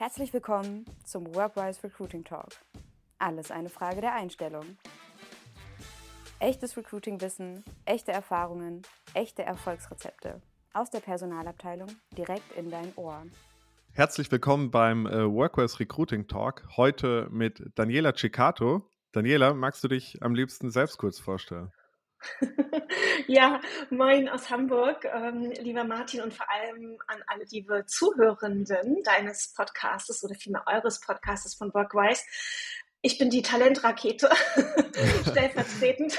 Herzlich willkommen zum Workwise Recruiting Talk. Alles eine Frage der Einstellung. Echtes Recruiting-Wissen, echte Erfahrungen, echte Erfolgsrezepte aus der Personalabteilung direkt in dein Ohr. Herzlich willkommen beim äh, Workwise Recruiting Talk. Heute mit Daniela Ciccato. Daniela, magst du dich am liebsten selbst kurz vorstellen? Ja, moin aus Hamburg, ähm, lieber Martin und vor allem an alle liebe Zuhörenden deines Podcastes oder vielmehr eures Podcastes von Workwise. Ich bin die Talentrakete, stellvertretend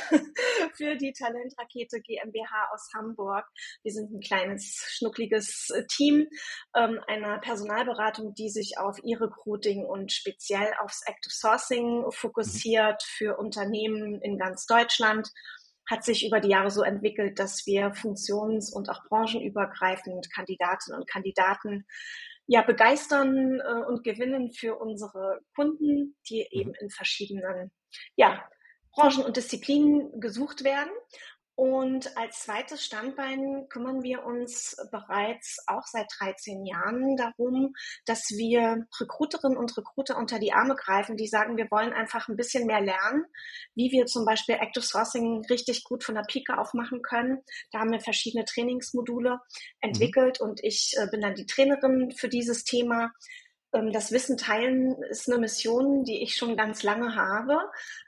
für die Talentrakete GmbH aus Hamburg. Wir sind ein kleines, schnuckliges Team ähm, einer Personalberatung, die sich auf E-Recruiting und speziell aufs Active Sourcing fokussiert für Unternehmen in ganz Deutschland hat sich über die Jahre so entwickelt, dass wir funktions- und auch branchenübergreifend Kandidatinnen und Kandidaten ja begeistern äh, und gewinnen für unsere Kunden, die mhm. eben in verschiedenen ja, Branchen und Disziplinen gesucht werden. Und als zweites Standbein kümmern wir uns bereits auch seit 13 Jahren darum, dass wir Recruiterinnen und Recruiter unter die Arme greifen, die sagen, wir wollen einfach ein bisschen mehr lernen, wie wir zum Beispiel Active Sourcing richtig gut von der Pike auf machen können. Da haben wir verschiedene Trainingsmodule mhm. entwickelt mhm. und ich äh, bin dann die Trainerin für dieses Thema. Ähm, das Wissen teilen ist eine Mission, die ich schon ganz lange habe.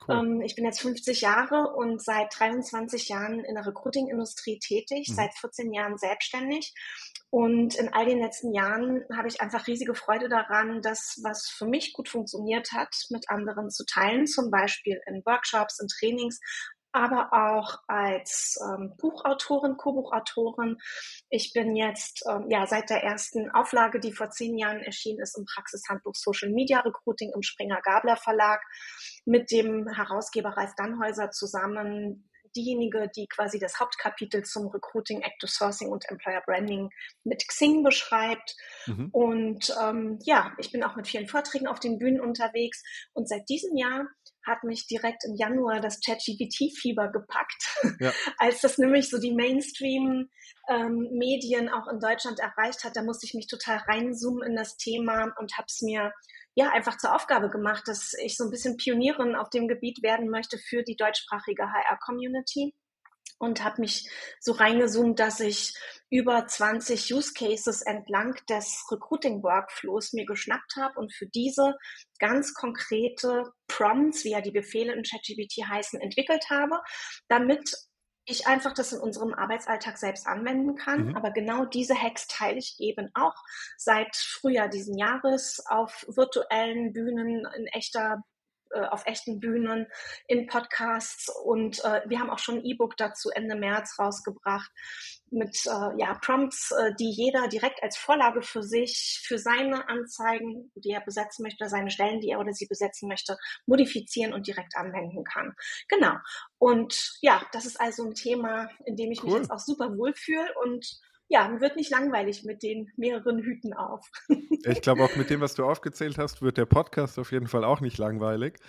Cool. Ähm, ich bin jetzt 50 Jahre und seit 23 Jahren in der Recruiting-Industrie tätig, mhm. seit 14 Jahren selbstständig. Und in all den letzten Jahren habe ich einfach riesige Freude daran, das, was für mich gut funktioniert hat, mit anderen zu teilen, zum Beispiel in Workshops, in Trainings, aber auch als ähm, Buchautorin, Co-Buchautorin. Ich bin jetzt ähm, ja seit der ersten Auflage, die vor zehn Jahren erschienen ist, im Praxishandbuch Social Media Recruiting im Springer Gabler Verlag mit dem Herausgeber Ralf Dannhäuser zusammen diejenige, die quasi das Hauptkapitel zum Recruiting, Active Sourcing und Employer Branding mit Xing beschreibt. Mhm. Und ähm, ja, ich bin auch mit vielen Vorträgen auf den Bühnen unterwegs. Und seit diesem Jahr hat mich direkt im Januar das ChatGPT-Fieber gepackt, ja. als das nämlich so die Mainstream-Medien ähm, auch in Deutschland erreicht hat. Da musste ich mich total reinzoomen in das Thema und habe es mir ja einfach zur Aufgabe gemacht, dass ich so ein bisschen Pionierin auf dem Gebiet werden möchte für die deutschsprachige HR-Community und habe mich so reingezoomt, dass ich über 20 Use Cases entlang des Recruiting Workflows mir geschnappt habe und für diese ganz konkrete Prompts, wie ja die Befehle in ChatGPT heißen, entwickelt habe, damit ich einfach das in unserem Arbeitsalltag selbst anwenden kann. Mhm. Aber genau diese Hacks teile ich eben auch seit Frühjahr diesen Jahres auf virtuellen Bühnen in echter äh, auf echten Bühnen, in Podcasts und äh, wir haben auch schon ein E-Book dazu Ende März rausgebracht mit äh, ja, Prompts, äh, die jeder direkt als Vorlage für sich, für seine Anzeigen, die er besetzen möchte, seine Stellen, die er oder sie besetzen möchte, modifizieren und direkt anwenden kann. Genau. Und ja, das ist also ein Thema, in dem ich cool. mich jetzt auch super wohlfühle und ja, wird nicht langweilig mit den mehreren Hüten auf. ich glaube, auch mit dem, was du aufgezählt hast, wird der Podcast auf jeden Fall auch nicht langweilig.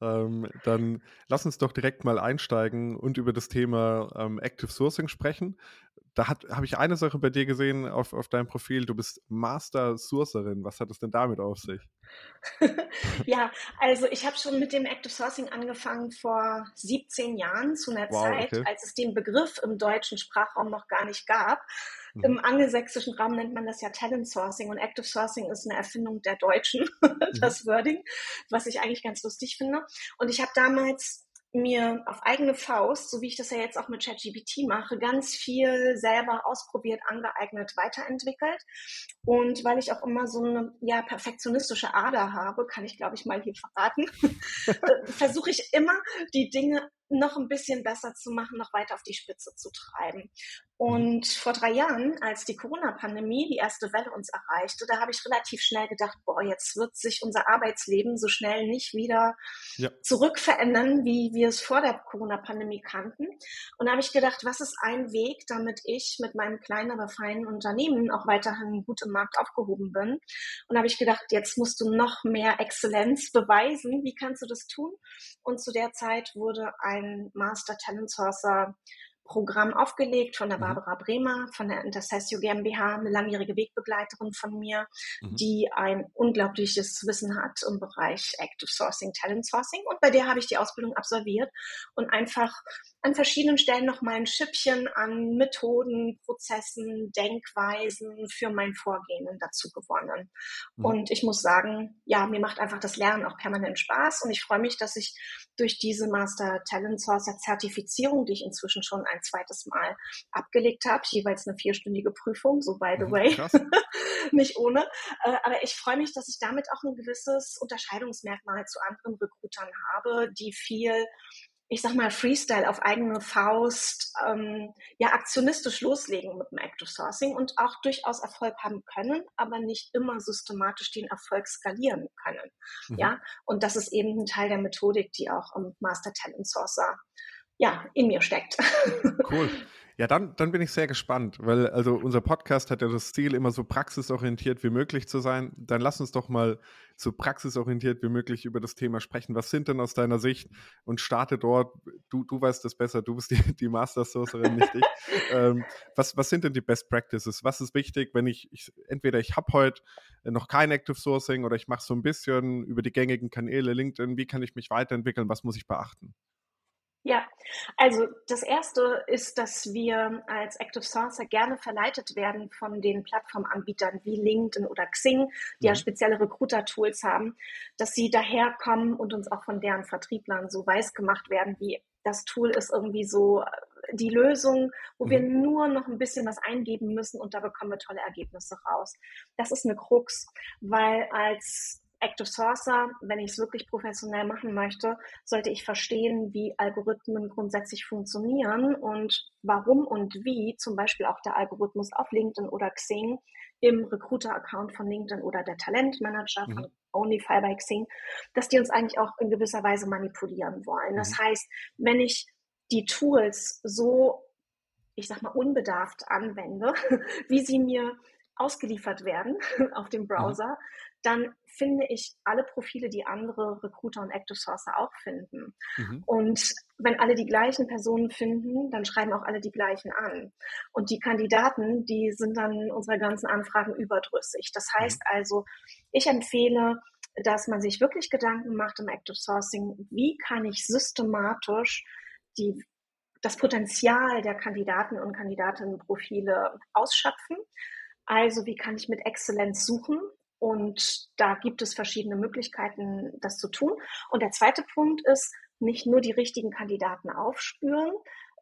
Ähm, dann lass uns doch direkt mal einsteigen und über das Thema ähm, Active Sourcing sprechen. Da habe ich eine Sache bei dir gesehen auf, auf deinem Profil. Du bist Master Sourcerin. Was hat es denn damit auf sich? ja, also ich habe schon mit dem Active Sourcing angefangen vor 17 Jahren, zu einer wow, Zeit, okay. als es den Begriff im deutschen Sprachraum noch gar nicht gab. Mhm. Im angelsächsischen Raum nennt man das ja Talent Sourcing und Active Sourcing ist eine Erfindung der Deutschen, das mhm. Wording, was ich eigentlich ganz lustig finde. Und ich habe damals mir auf eigene Faust, so wie ich das ja jetzt auch mit ChatGPT mache, ganz viel selber ausprobiert, angeeignet, weiterentwickelt. Und weil ich auch immer so eine ja, perfektionistische Ader habe, kann ich glaube ich mal hier verraten, äh, versuche ich immer die Dinge noch ein bisschen besser zu machen, noch weiter auf die Spitze zu treiben. Und vor drei Jahren, als die Corona-Pandemie die erste Welle uns erreichte, da habe ich relativ schnell gedacht, boah, jetzt wird sich unser Arbeitsleben so schnell nicht wieder ja. zurückverändern, wie wir es vor der Corona-Pandemie kannten. Und da habe ich gedacht, was ist ein Weg, damit ich mit meinem kleinen, aber feinen Unternehmen auch weiterhin gut im Markt aufgehoben bin? Und da habe ich gedacht, jetzt musst du noch mehr Exzellenz beweisen. Wie kannst du das tun? Und zu der Zeit wurde ein Master Talent Sourcer Programm aufgelegt von der mhm. Barbara Bremer von der Intercessio GmbH, eine langjährige Wegbegleiterin von mir, mhm. die ein unglaubliches Wissen hat im Bereich Active Sourcing, Talent Sourcing. Und bei der habe ich die Ausbildung absolviert und einfach an verschiedenen Stellen noch mal ein Schippchen an Methoden, Prozessen, Denkweisen für mein Vorgehen dazu gewonnen. Mhm. Und ich muss sagen, ja, mir macht einfach das Lernen auch permanent Spaß und ich freue mich, dass ich durch diese Master Talent Sourcer Zertifizierung, die ich inzwischen schon ein zweites Mal abgelegt habe, jeweils eine vierstündige Prüfung, so by the mhm, way, nicht ohne. Äh, aber ich freue mich, dass ich damit auch ein gewisses Unterscheidungsmerkmal zu anderen Recruitern habe, die viel ich sag mal, Freestyle auf eigene Faust, ähm, ja, aktionistisch loslegen mit dem Active Sourcing und auch durchaus Erfolg haben können, aber nicht immer systematisch den Erfolg skalieren können. Mhm. Ja, und das ist eben ein Teil der Methodik, die auch im Master Talent Sourcer ja, in mir steckt. Cool. Ja, dann, dann bin ich sehr gespannt, weil also unser Podcast hat ja das Ziel, immer so praxisorientiert wie möglich zu sein. Dann lass uns doch mal so praxisorientiert wie möglich über das Thema sprechen. Was sind denn aus deiner Sicht und starte dort, du, du weißt das besser, du bist die, die Master Sourcerin, nicht ich. ähm, was, was sind denn die Best Practices? Was ist wichtig, wenn ich, ich entweder ich habe heute noch kein Active Sourcing oder ich mache so ein bisschen über die gängigen Kanäle LinkedIn, wie kann ich mich weiterentwickeln, was muss ich beachten? Ja, also das erste ist, dass wir als Active Sourcer gerne verleitet werden von den Plattformanbietern wie LinkedIn oder Xing, die ja, ja mhm. spezielle Recruiter-Tools haben, dass sie daherkommen und uns auch von deren Vertrieblern so weiß gemacht werden, wie das Tool ist irgendwie so die Lösung, wo mhm. wir nur noch ein bisschen was eingeben müssen und da bekommen wir tolle Ergebnisse raus. Das ist eine Krux, weil als Active Sourcer, wenn ich es wirklich professionell machen möchte, sollte ich verstehen, wie Algorithmen grundsätzlich funktionieren und warum und wie zum Beispiel auch der Algorithmus auf LinkedIn oder Xing im Recruiter-Account von LinkedIn oder der Talentmanager mhm. von OnlyFi bei Xing, dass die uns eigentlich auch in gewisser Weise manipulieren wollen. Das mhm. heißt, wenn ich die Tools so, ich sag mal, unbedarft anwende, wie sie mir ausgeliefert werden auf dem mhm. Browser, dann finde ich alle Profile, die andere Recruiter und Active Sourcer auch finden. Mhm. Und wenn alle die gleichen Personen finden, dann schreiben auch alle die gleichen an. Und die Kandidaten, die sind dann unserer ganzen Anfragen überdrüssig. Das mhm. heißt mhm. also, ich empfehle, dass man sich wirklich Gedanken macht im Active Sourcing, wie kann ich systematisch die das Potenzial der Kandidaten und Kandidatinnenprofile ausschöpfen. Also wie kann ich mit Exzellenz suchen? Und da gibt es verschiedene Möglichkeiten, das zu tun. Und der zweite Punkt ist, nicht nur die richtigen Kandidaten aufspüren,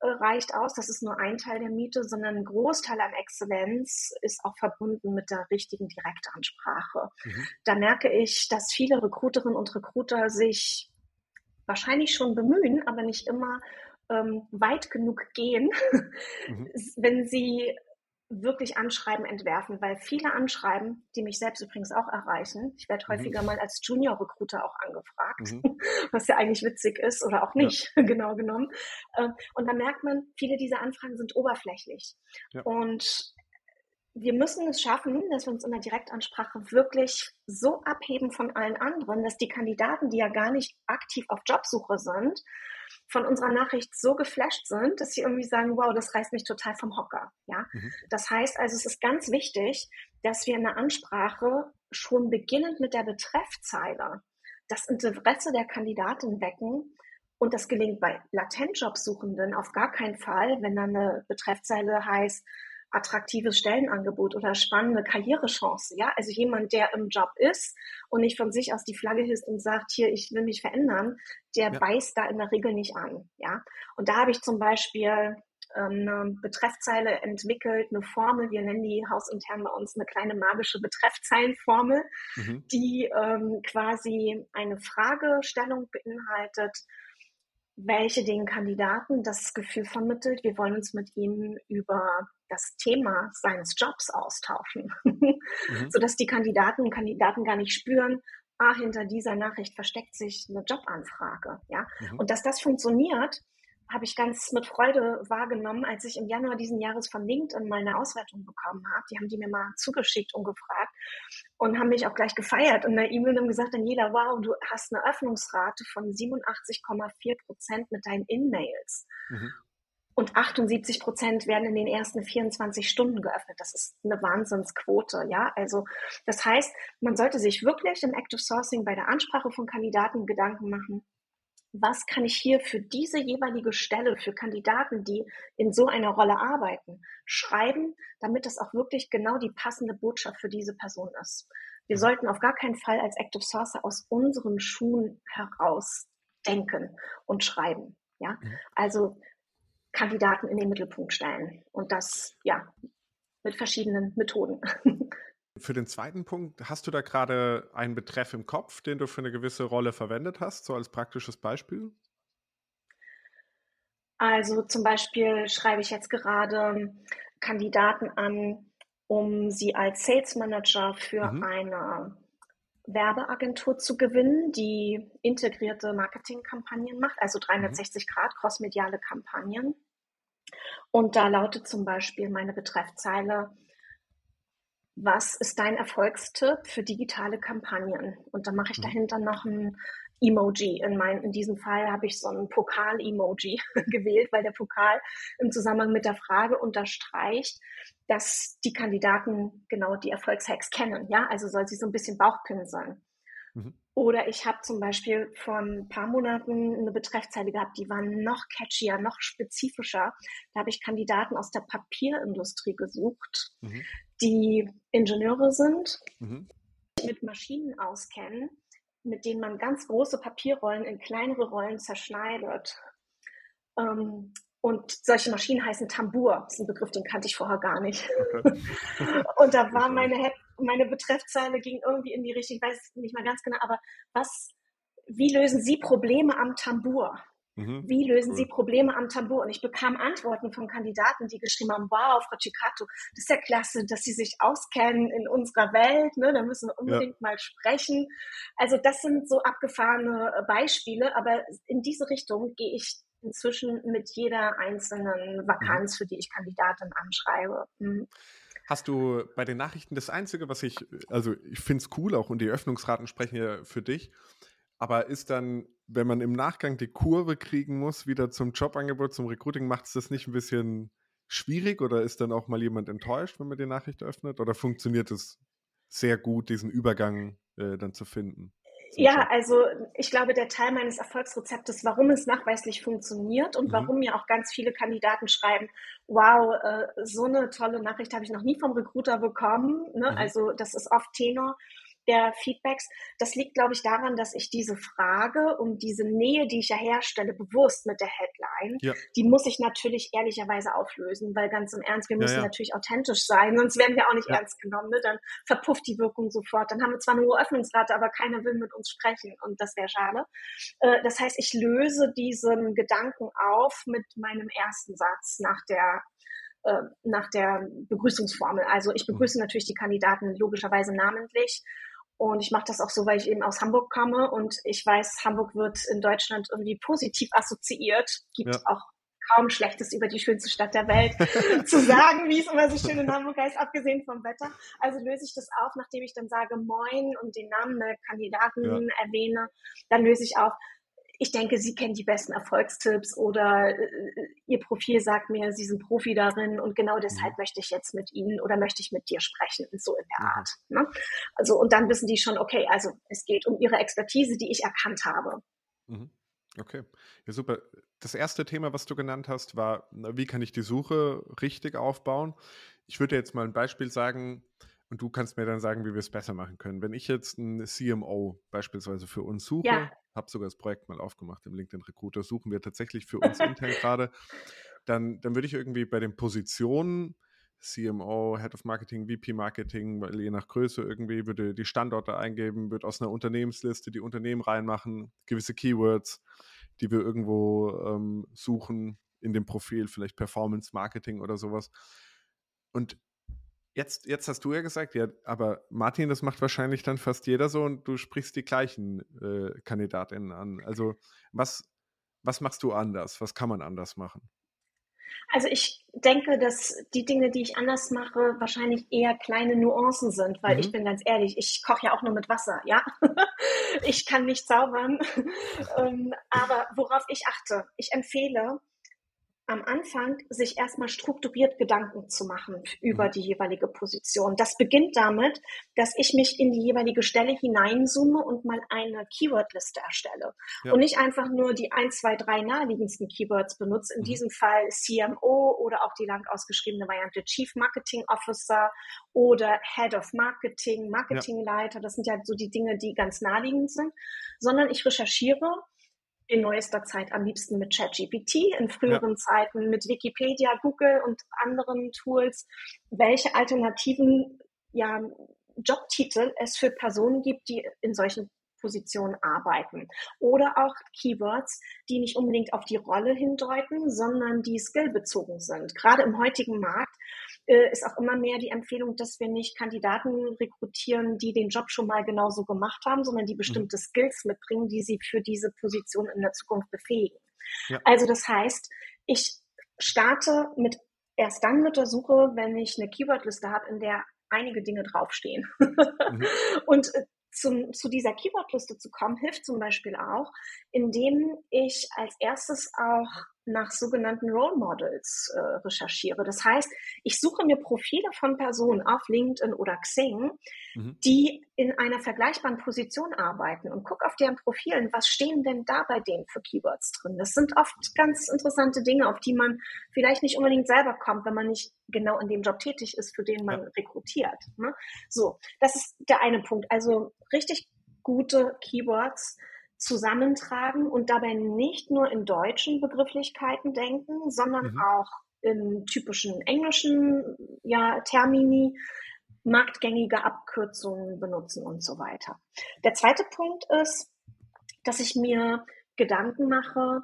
äh, reicht aus, das ist nur ein Teil der Miete, sondern ein Großteil an Exzellenz ist auch verbunden mit der richtigen Direktansprache. Mhm. Da merke ich, dass viele Recruiterinnen und Recruiter sich wahrscheinlich schon bemühen, aber nicht immer ähm, weit genug gehen, mhm. wenn sie wirklich Anschreiben entwerfen, weil viele Anschreiben, die mich selbst übrigens auch erreichen, ich werde mhm. häufiger mal als Junior-Recruiter auch angefragt, mhm. was ja eigentlich witzig ist oder auch nicht, ja. genau genommen. Ähm, und da merkt man, viele dieser Anfragen sind oberflächlich. Ja. Und wir müssen es schaffen, dass wir uns in der Direktansprache wirklich so abheben von allen anderen, dass die Kandidaten, die ja gar nicht aktiv auf Jobsuche sind, von unserer Nachricht so geflasht sind, dass sie irgendwie sagen, wow, das reißt mich total vom Hocker. Ja, mhm. das heißt also, es ist ganz wichtig, dass wir in der Ansprache schon beginnend mit der Betreffzeile das Interesse der Kandidatin wecken. Und das gelingt bei Latentjobsuchenden auf gar keinen Fall, wenn dann eine Betreffzeile heißt, attraktives Stellenangebot oder spannende Karrierechance. Ja, also jemand, der im Job ist und nicht von sich aus die Flagge hisst und sagt, hier, ich will mich verändern, der ja. beißt da in der Regel nicht an. Ja, und da habe ich zum Beispiel ähm, eine Betreffzeile entwickelt, eine Formel, wir nennen die hausintern bei uns eine kleine magische Betreffzeilenformel, mhm. die ähm, quasi eine Fragestellung beinhaltet, welche den Kandidaten das Gefühl vermittelt, wir wollen uns mit ihm über das Thema seines Jobs austauschen, mhm. sodass die Kandidaten und Kandidaten gar nicht spüren, ah, hinter dieser Nachricht versteckt sich eine Jobanfrage. Ja? Mhm. Und dass das funktioniert, habe ich ganz mit Freude wahrgenommen, als ich im Januar diesen Jahres von LinkedIn mal eine Auswertung bekommen habe. Die haben die mir mal zugeschickt und gefragt und haben mich auch gleich gefeiert und in der E-Mail haben gesagt, Daniela, wow, du hast eine Öffnungsrate von 87,4 Prozent mit deinen In-Mails. Mhm. und 78 Prozent werden in den ersten 24 Stunden geöffnet. Das ist eine Wahnsinnsquote, ja. Also das heißt, man sollte sich wirklich im Active Sourcing bei der Ansprache von Kandidaten Gedanken machen. Was kann ich hier für diese jeweilige Stelle, für Kandidaten, die in so einer Rolle arbeiten, schreiben, damit es auch wirklich genau die passende Botschaft für diese Person ist. Wir mhm. sollten auf gar keinen Fall als Active Sourcer aus unseren Schuhen heraus denken und schreiben. Ja, mhm. also Kandidaten in den Mittelpunkt stellen. Und das, ja, mit verschiedenen Methoden. Für den zweiten Punkt, hast du da gerade einen Betreff im Kopf, den du für eine gewisse Rolle verwendet hast, so als praktisches Beispiel? Also zum Beispiel schreibe ich jetzt gerade Kandidaten an, um sie als Sales Manager für mhm. eine Werbeagentur zu gewinnen, die integrierte Marketingkampagnen macht, also 360 mhm. Grad crossmediale Kampagnen. Und da lautet zum Beispiel meine Betreffzeile, was ist dein Erfolgstipp für digitale Kampagnen? Und dann mache ich mhm. dahinter noch ein Emoji. In, mein, in diesem Fall habe ich so ein Pokal-Emoji gewählt, weil der Pokal im Zusammenhang mit der Frage unterstreicht, dass die Kandidaten genau die Erfolgshacks kennen. Ja, also soll sie so ein bisschen Bauchpinseln. Mhm. Oder ich habe zum Beispiel vor ein paar Monaten eine Betreffzeile gehabt, die war noch catchier, noch spezifischer. Da habe ich Kandidaten aus der Papierindustrie gesucht, mhm. Die Ingenieure sind, mhm. mit Maschinen auskennen mit denen man ganz große Papierrollen in kleinere Rollen zerschneidet. Ähm, und solche Maschinen heißen Tambour. Das ist ein Begriff, den kannte ich vorher gar nicht. Okay. und da war meine, meine Betreffzeile ging irgendwie in die Richtung, ich weiß nicht mal ganz genau, aber was, wie lösen Sie Probleme am Tambour? Mhm. Wie lösen cool. Sie Probleme am Tambour? Und ich bekam Antworten von Kandidaten, die geschrieben haben, wow, Frau Cicato, das ist ja klasse, dass Sie sich auskennen in unserer Welt, ne? da müssen wir unbedingt ja. mal sprechen. Also das sind so abgefahrene äh, Beispiele, aber in diese Richtung gehe ich inzwischen mit jeder einzelnen Vakanz, mhm. für die ich Kandidatin anschreibe. Mhm. Hast du bei den Nachrichten das Einzige, was ich, also ich finde es cool auch und die Öffnungsraten sprechen ja für dich, aber ist dann, wenn man im Nachgang die Kurve kriegen muss, wieder zum Jobangebot, zum Recruiting, macht es das nicht ein bisschen schwierig oder ist dann auch mal jemand enttäuscht, wenn man die Nachricht öffnet? Oder funktioniert es sehr gut, diesen Übergang äh, dann zu finden? Ja, also ich glaube, der Teil meines Erfolgsrezeptes, warum es nachweislich funktioniert und mhm. warum mir auch ganz viele Kandidaten schreiben, wow, äh, so eine tolle Nachricht habe ich noch nie vom Recruiter bekommen. Ne? Mhm. Also das ist oft Tenor der Feedbacks. Das liegt, glaube ich, daran, dass ich diese Frage und diese Nähe, die ich ja herstelle, bewusst mit der Headline, ja. die muss ich natürlich ehrlicherweise auflösen, weil ganz im Ernst, wir müssen ja, ja. natürlich authentisch sein, sonst werden wir auch nicht ernst genommen. Ne? Dann verpufft die Wirkung sofort. Dann haben wir zwar eine hohe Öffnungsrate, aber keiner will mit uns sprechen und das wäre schade. Äh, das heißt, ich löse diesen Gedanken auf mit meinem ersten Satz nach der äh, nach der Begrüßungsformel. Also ich begrüße mhm. natürlich die Kandidaten logischerweise namentlich und ich mache das auch so, weil ich eben aus Hamburg komme und ich weiß, Hamburg wird in Deutschland irgendwie positiv assoziiert. Gibt ja. auch kaum Schlechtes über die schönste Stadt der Welt zu sagen, wie es immer so schön in Hamburg heißt, abgesehen vom Wetter. Also löse ich das auf, nachdem ich dann sage Moin und den Namen der Kandidaten ja. erwähne. Dann löse ich auf, ich denke, Sie kennen die besten Erfolgstipps oder äh, Ihr Profil sagt mir, Sie sind Profi darin und genau deshalb mhm. möchte ich jetzt mit Ihnen oder möchte ich mit dir sprechen, so in der Art. Ne? Also und dann wissen die schon, okay, also es geht um Ihre Expertise, die ich erkannt habe. Mhm. Okay, ja super. Das erste Thema, was du genannt hast, war, wie kann ich die Suche richtig aufbauen? Ich würde jetzt mal ein Beispiel sagen, und du kannst mir dann sagen, wie wir es besser machen können. Wenn ich jetzt ein CMO beispielsweise für uns suche, ja. Habe sogar das Projekt mal aufgemacht im LinkedIn Recruiter, suchen wir tatsächlich für uns intern gerade, dann, dann würde ich irgendwie bei den Positionen CMO, Head of Marketing, VP Marketing, weil je nach Größe irgendwie würde die Standorte eingeben, würde aus einer Unternehmensliste die Unternehmen reinmachen, gewisse Keywords, die wir irgendwo ähm, suchen in dem Profil, vielleicht Performance Marketing oder sowas. Und Jetzt, jetzt hast du ja gesagt, ja, aber Martin, das macht wahrscheinlich dann fast jeder so und du sprichst die gleichen äh, Kandidatinnen an. Also was, was machst du anders? Was kann man anders machen? Also ich denke, dass die Dinge, die ich anders mache, wahrscheinlich eher kleine Nuancen sind, weil mhm. ich bin ganz ehrlich, ich koche ja auch nur mit Wasser, ja. ich kann nicht zaubern. ähm, aber worauf ich achte, ich empfehle, am Anfang sich erstmal strukturiert Gedanken zu machen über mhm. die jeweilige Position. Das beginnt damit, dass ich mich in die jeweilige Stelle hineinzoome und mal eine Keywordliste erstelle. Ja. Und nicht einfach nur die ein, zwei, drei naheliegendsten Keywords benutze. In mhm. diesem Fall CMO oder auch die lang ausgeschriebene Variante Chief Marketing Officer oder Head of Marketing, Marketingleiter. Ja. Das sind ja so die Dinge, die ganz naheliegend sind. Sondern ich recherchiere in neuester Zeit am liebsten mit ChatGPT, in früheren ja. Zeiten mit Wikipedia, Google und anderen Tools, welche alternativen ja, Jobtitel es für Personen gibt, die in solchen Positionen arbeiten. Oder auch Keywords, die nicht unbedingt auf die Rolle hindeuten, sondern die skillbezogen sind. Gerade im heutigen Markt äh, ist auch immer mehr die Empfehlung, dass wir nicht Kandidaten rekrutieren, die den Job schon mal genauso gemacht haben, sondern die bestimmte mhm. Skills mitbringen, die sie für diese Position in der Zukunft befähigen. Ja. Also das heißt, ich starte mit erst dann mit der Suche, wenn ich eine Keywordliste habe, in der einige Dinge draufstehen. mhm. Und äh, zum, zu dieser Keywordliste zu kommen, hilft zum Beispiel auch, indem ich als erstes auch nach sogenannten Role Models äh, recherchiere. Das heißt, ich suche mir Profile von Personen auf LinkedIn oder Xing, mhm. die in einer vergleichbaren Position arbeiten und gucke auf deren Profilen, was stehen denn da bei denen für Keywords drin. Das sind oft ganz interessante Dinge, auf die man vielleicht nicht unbedingt selber kommt, wenn man nicht genau in dem Job tätig ist, für den man ja. rekrutiert. Ne? So, das ist der eine Punkt. Also richtig gute Keywords zusammentragen und dabei nicht nur in deutschen Begrifflichkeiten denken, sondern mhm. auch in typischen englischen ja, Termini, marktgängige Abkürzungen benutzen und so weiter. Der zweite Punkt ist, dass ich mir Gedanken mache,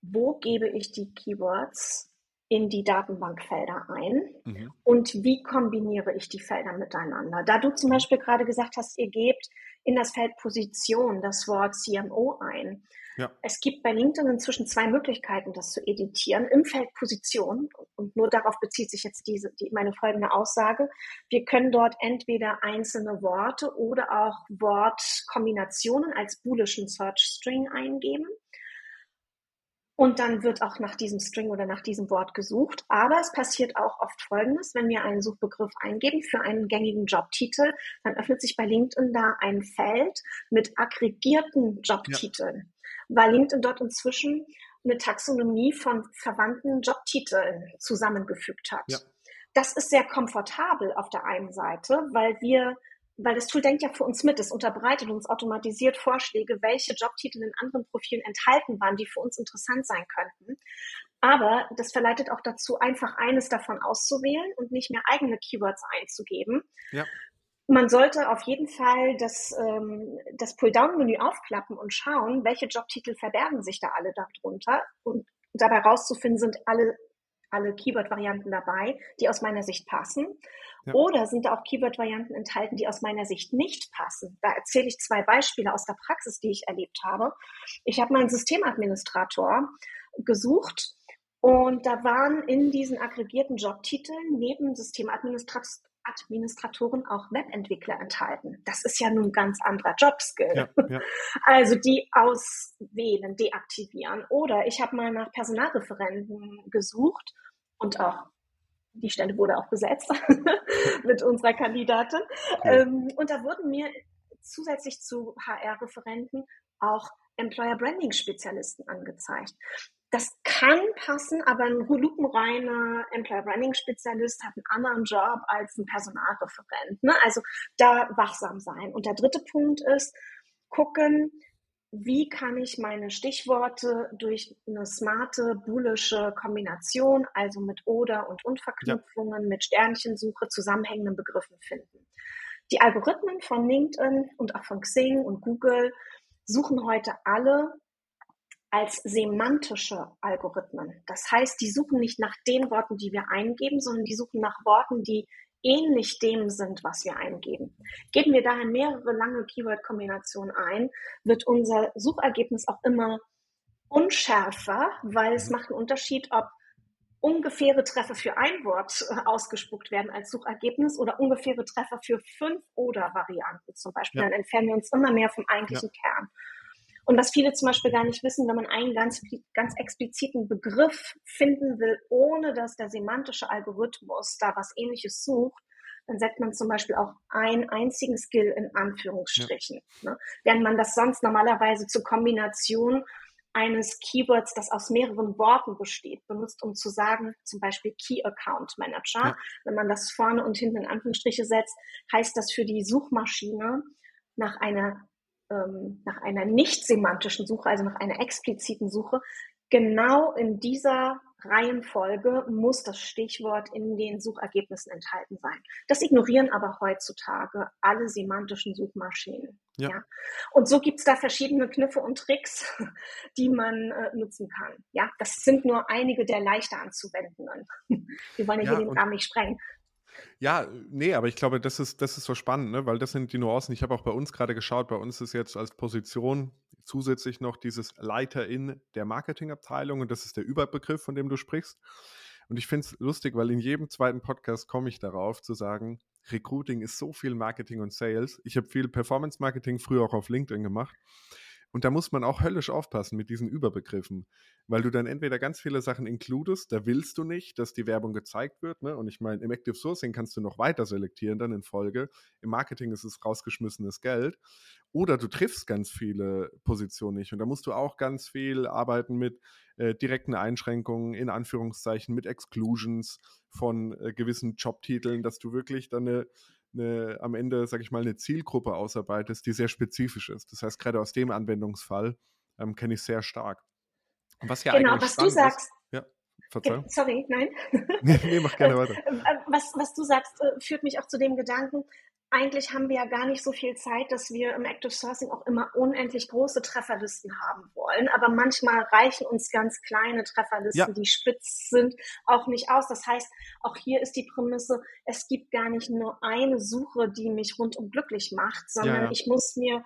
wo gebe ich die Keywords in die Datenbankfelder ein mhm. und wie kombiniere ich die Felder miteinander. Da du zum. Beispiel gerade gesagt hast, ihr gebt in das Feld Position das Wort CMO ein. Ja. Es gibt bei LinkedIn inzwischen zwei Möglichkeiten, das zu editieren. Im Feld Position, und nur darauf bezieht sich jetzt diese, die, meine folgende Aussage. Wir können dort entweder einzelne Worte oder auch Wortkombinationen als boolischen Search String eingeben. Und dann wird auch nach diesem String oder nach diesem Wort gesucht. Aber es passiert auch oft Folgendes, wenn wir einen Suchbegriff eingeben für einen gängigen Jobtitel, dann öffnet sich bei LinkedIn da ein Feld mit aggregierten Jobtiteln, ja. weil LinkedIn dort inzwischen eine Taxonomie von verwandten Jobtiteln zusammengefügt hat. Ja. Das ist sehr komfortabel auf der einen Seite, weil wir weil das Tool denkt ja für uns mit, es unterbreitet uns automatisiert Vorschläge, welche Jobtitel in anderen Profilen enthalten waren, die für uns interessant sein könnten. Aber das verleitet auch dazu, einfach eines davon auszuwählen und nicht mehr eigene Keywords einzugeben. Ja. Man sollte auf jeden Fall das, ähm, das Pull-Down-Menü aufklappen und schauen, welche Jobtitel verbergen sich da alle darunter und dabei rauszufinden, sind alle alle Keyword-Varianten dabei, die aus meiner Sicht passen. Ja. Oder sind da auch Keyword-Varianten enthalten, die aus meiner Sicht nicht passen? Da erzähle ich zwei Beispiele aus der Praxis, die ich erlebt habe. Ich habe meinen Systemadministrator gesucht und da waren in diesen aggregierten Jobtiteln neben Systemadministratoren auch Webentwickler enthalten. Das ist ja nun ein ganz anderer Jobskill. Ja, ja. Also die auswählen, deaktivieren. Oder ich habe mal nach Personalreferenten gesucht und auch die Stelle wurde auch besetzt mit unserer Kandidatin. Okay. Ähm, und da wurden mir zusätzlich zu HR-Referenten auch Employer Branding Spezialisten angezeigt. Das kann passen, aber ein lupenreiner Employer Branding Spezialist hat einen anderen Job als ein Personalreferent. Ne? Also da wachsam sein. Und der dritte Punkt ist, gucken, wie kann ich meine Stichworte durch eine smarte, boolische Kombination, also mit oder und und Verknüpfungen, ja. mit Sternchensuche, zusammenhängenden Begriffen finden. Die Algorithmen von LinkedIn und auch von Xing und Google suchen heute alle als semantische Algorithmen. Das heißt, die suchen nicht nach den Worten, die wir eingeben, sondern die suchen nach Worten, die ähnlich dem sind, was wir eingeben. Geben wir daher mehrere lange Keyword-Kombinationen ein, wird unser Suchergebnis auch immer unschärfer, weil es macht einen Unterschied, ob ungefähre Treffer für ein Wort äh, ausgespuckt werden als Suchergebnis oder ungefähre Treffer für fünf oder Varianten zum Beispiel. Ja. Dann entfernen wir uns immer mehr vom eigentlichen ja. Kern. Und was viele zum Beispiel gar nicht wissen, wenn man einen ganz, ganz expliziten Begriff finden will, ohne dass der semantische Algorithmus da was ähnliches sucht, dann setzt man zum Beispiel auch einen einzigen Skill in Anführungsstrichen. Ja. Ne? Während man das sonst normalerweise zur Kombination eines Keywords, das aus mehreren Worten besteht, benutzt, um zu sagen, zum Beispiel Key Account Manager. Ja. Wenn man das vorne und hinten in Anführungsstriche setzt, heißt das für die Suchmaschine nach einer ähm, nach einer nicht semantischen Suche, also nach einer expliziten Suche, genau in dieser Reihenfolge muss das Stichwort in den Suchergebnissen enthalten sein. Das ignorieren aber heutzutage alle semantischen Suchmaschinen. Ja. ja. Und so gibt es da verschiedene Kniffe und Tricks, die man äh, nutzen kann. Ja, das sind nur einige der leichter anzuwendenden. Wir wollen ja, hier den Rahmen nicht sprengen. Ja, nee, aber ich glaube, das ist, das ist so spannend, ne? weil das sind die Nuancen. Ich habe auch bei uns gerade geschaut, bei uns ist jetzt als Position zusätzlich noch dieses Leiter in der Marketingabteilung und das ist der Überbegriff, von dem du sprichst. Und ich finde es lustig, weil in jedem zweiten Podcast komme ich darauf zu sagen, Recruiting ist so viel Marketing und Sales. Ich habe viel Performance Marketing früher auch auf LinkedIn gemacht. Und da muss man auch höllisch aufpassen mit diesen Überbegriffen, weil du dann entweder ganz viele Sachen inkludest, da willst du nicht, dass die Werbung gezeigt wird. Ne? Und ich meine, im Active Sourcing kannst du noch weiter selektieren dann in Folge. Im Marketing ist es rausgeschmissenes Geld. Oder du triffst ganz viele Positionen nicht. Und da musst du auch ganz viel arbeiten mit äh, direkten Einschränkungen, in Anführungszeichen, mit Exclusions von äh, gewissen Jobtiteln, dass du wirklich dann eine eine, am Ende, sage ich mal, eine Zielgruppe ausarbeitest, die sehr spezifisch ist. Das heißt, gerade aus dem Anwendungsfall ähm, kenne ich sehr stark. Und was ja genau, was du sagst. Ist, ja, Verzeihung. Sorry, nein. nee, mach gerne weiter. Äh, äh, was, was du sagst, äh, führt mich auch zu dem Gedanken, eigentlich haben wir ja gar nicht so viel Zeit, dass wir im Active Sourcing auch immer unendlich große Trefferlisten haben wollen. Aber manchmal reichen uns ganz kleine Trefferlisten, ja. die spitz sind, auch nicht aus. Das heißt, auch hier ist die Prämisse, es gibt gar nicht nur eine Suche, die mich rundum glücklich macht, sondern ja, ich muss mir